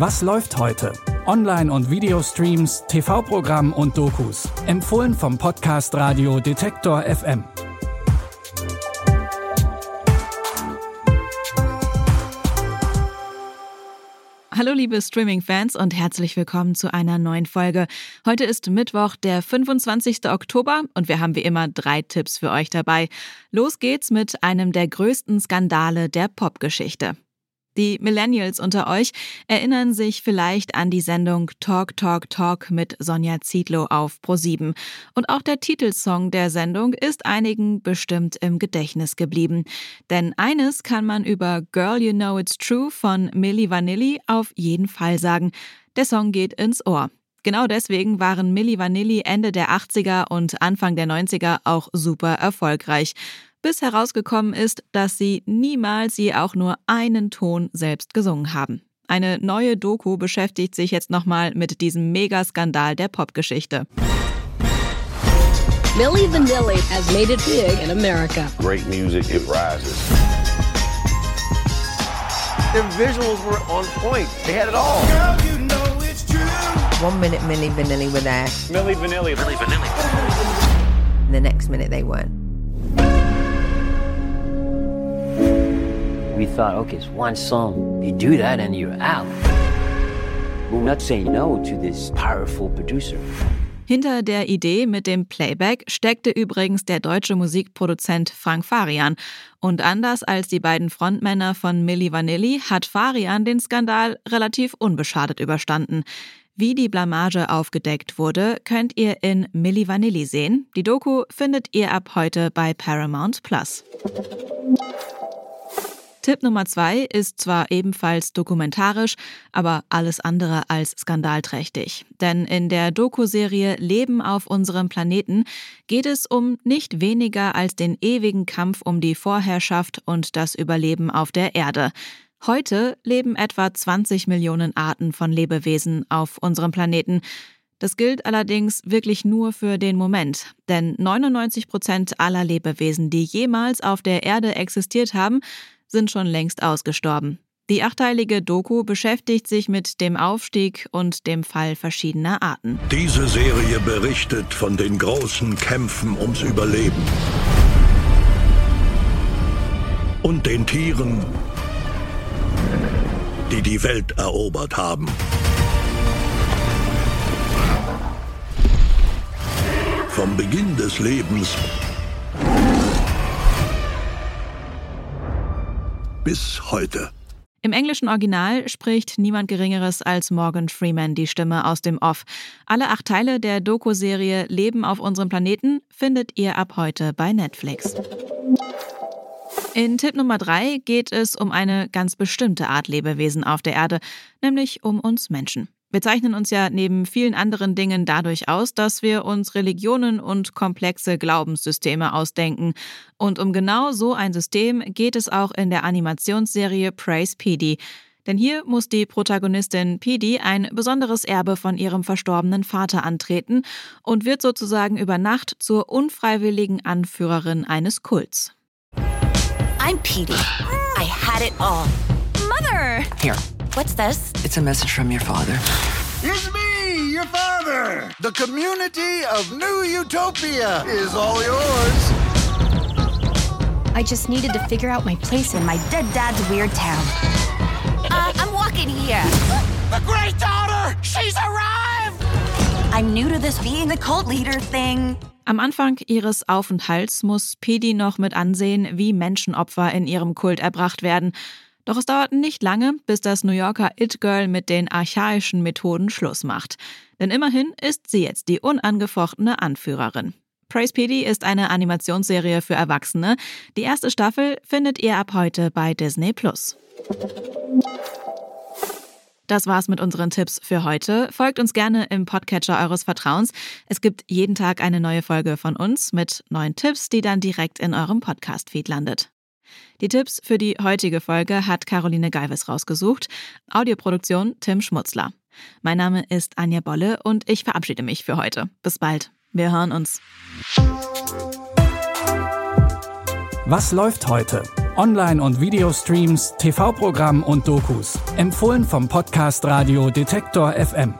Was läuft heute? Online- und Videostreams, TV-Programm und Dokus. Empfohlen vom Podcast Radio Detektor FM. Hallo liebe Streaming-Fans und herzlich willkommen zu einer neuen Folge. Heute ist Mittwoch, der 25. Oktober und wir haben wie immer drei Tipps für euch dabei. Los geht's mit einem der größten Skandale der Popgeschichte. Die Millennials unter euch erinnern sich vielleicht an die Sendung Talk Talk Talk mit Sonja Zietlow auf Pro7. Und auch der Titelsong der Sendung ist einigen bestimmt im Gedächtnis geblieben. Denn eines kann man über Girl You Know It's True von Milli Vanilli auf jeden Fall sagen. Der Song geht ins Ohr. Genau deswegen waren Milli Vanilli Ende der 80er und Anfang der 90er auch super erfolgreich bis herausgekommen ist, dass sie niemals je auch nur einen Ton selbst gesungen haben. Eine neue Doku beschäftigt sich jetzt nochmal mit diesem Megaskandal der Popgeschichte. Millie Vanilli has made it big in America. Great music, it rises. Their visuals were on point. They had it all. Girl, you know it's true. One minute Millie Vanilli were there, Millie Vanilli. Millie Vanilli. and the next minute they weren't. Thought, okay, it's one song. You do that and you're out. We're not saying no to this powerful producer. Hinter der Idee mit dem Playback steckte übrigens der deutsche Musikproduzent Frank Farian. Und anders als die beiden Frontmänner von Milli Vanilli hat Farian den Skandal relativ unbeschadet überstanden. Wie die Blamage aufgedeckt wurde, könnt ihr in Milli Vanilli sehen. Die Doku findet ihr ab heute bei Paramount Plus. Tipp Nummer zwei ist zwar ebenfalls dokumentarisch, aber alles andere als skandalträchtig. Denn in der Doku-Serie Leben auf unserem Planeten geht es um nicht weniger als den ewigen Kampf um die Vorherrschaft und das Überleben auf der Erde. Heute leben etwa 20 Millionen Arten von Lebewesen auf unserem Planeten. Das gilt allerdings wirklich nur für den Moment, denn 99 Prozent aller Lebewesen, die jemals auf der Erde existiert haben, sind schon längst ausgestorben. Die achteilige Doku beschäftigt sich mit dem Aufstieg und dem Fall verschiedener Arten. Diese Serie berichtet von den großen Kämpfen ums Überleben. Und den Tieren, die die Welt erobert haben. Vom Beginn des Lebens bis heute. Im englischen Original spricht niemand Geringeres als Morgan Freeman die Stimme aus dem Off. Alle acht Teile der Doku-Serie Leben auf unserem Planeten findet ihr ab heute bei Netflix. In Tipp Nummer drei geht es um eine ganz bestimmte Art Lebewesen auf der Erde, nämlich um uns Menschen. Wir zeichnen uns ja neben vielen anderen Dingen dadurch aus, dass wir uns Religionen und komplexe Glaubenssysteme ausdenken. Und um genau so ein System geht es auch in der Animationsserie Praise Petey. Denn hier muss die Protagonistin Petey ein besonderes Erbe von ihrem verstorbenen Vater antreten und wird sozusagen über Nacht zur unfreiwilligen Anführerin eines Kults. I'm Petey. I had it all. Mother! Here, What's this? it's a message from your father. It's me, your father. The community of New Utopia is all yours. I just needed to figure out my place in my dead dad's weird town. Uh, I'm walking here. The great daughter! She's arrived! I'm new to this being the cult leader thing. Am Anfang ihres Aufenthalts muss Pedi noch mit ansehen, wie Menschenopfer in ihrem Kult erbracht werden. Doch es dauert nicht lange, bis das New Yorker It-Girl mit den archaischen Methoden Schluss macht. Denn immerhin ist sie jetzt die unangefochtene Anführerin. Praise Pedi ist eine Animationsserie für Erwachsene. Die erste Staffel findet ihr ab heute bei Disney Plus. Das war's mit unseren Tipps für heute. Folgt uns gerne im Podcatcher eures Vertrauens. Es gibt jeden Tag eine neue Folge von uns mit neuen Tipps, die dann direkt in eurem Podcast-Feed landet. Die Tipps für die heutige Folge hat Caroline Geiwes rausgesucht. Audioproduktion Tim Schmutzler. Mein Name ist Anja Bolle und ich verabschiede mich für heute. Bis bald. Wir hören uns. Was läuft heute? Online- und Videostreams, TV-Programm und Dokus. Empfohlen vom Podcast Radio Detektor FM.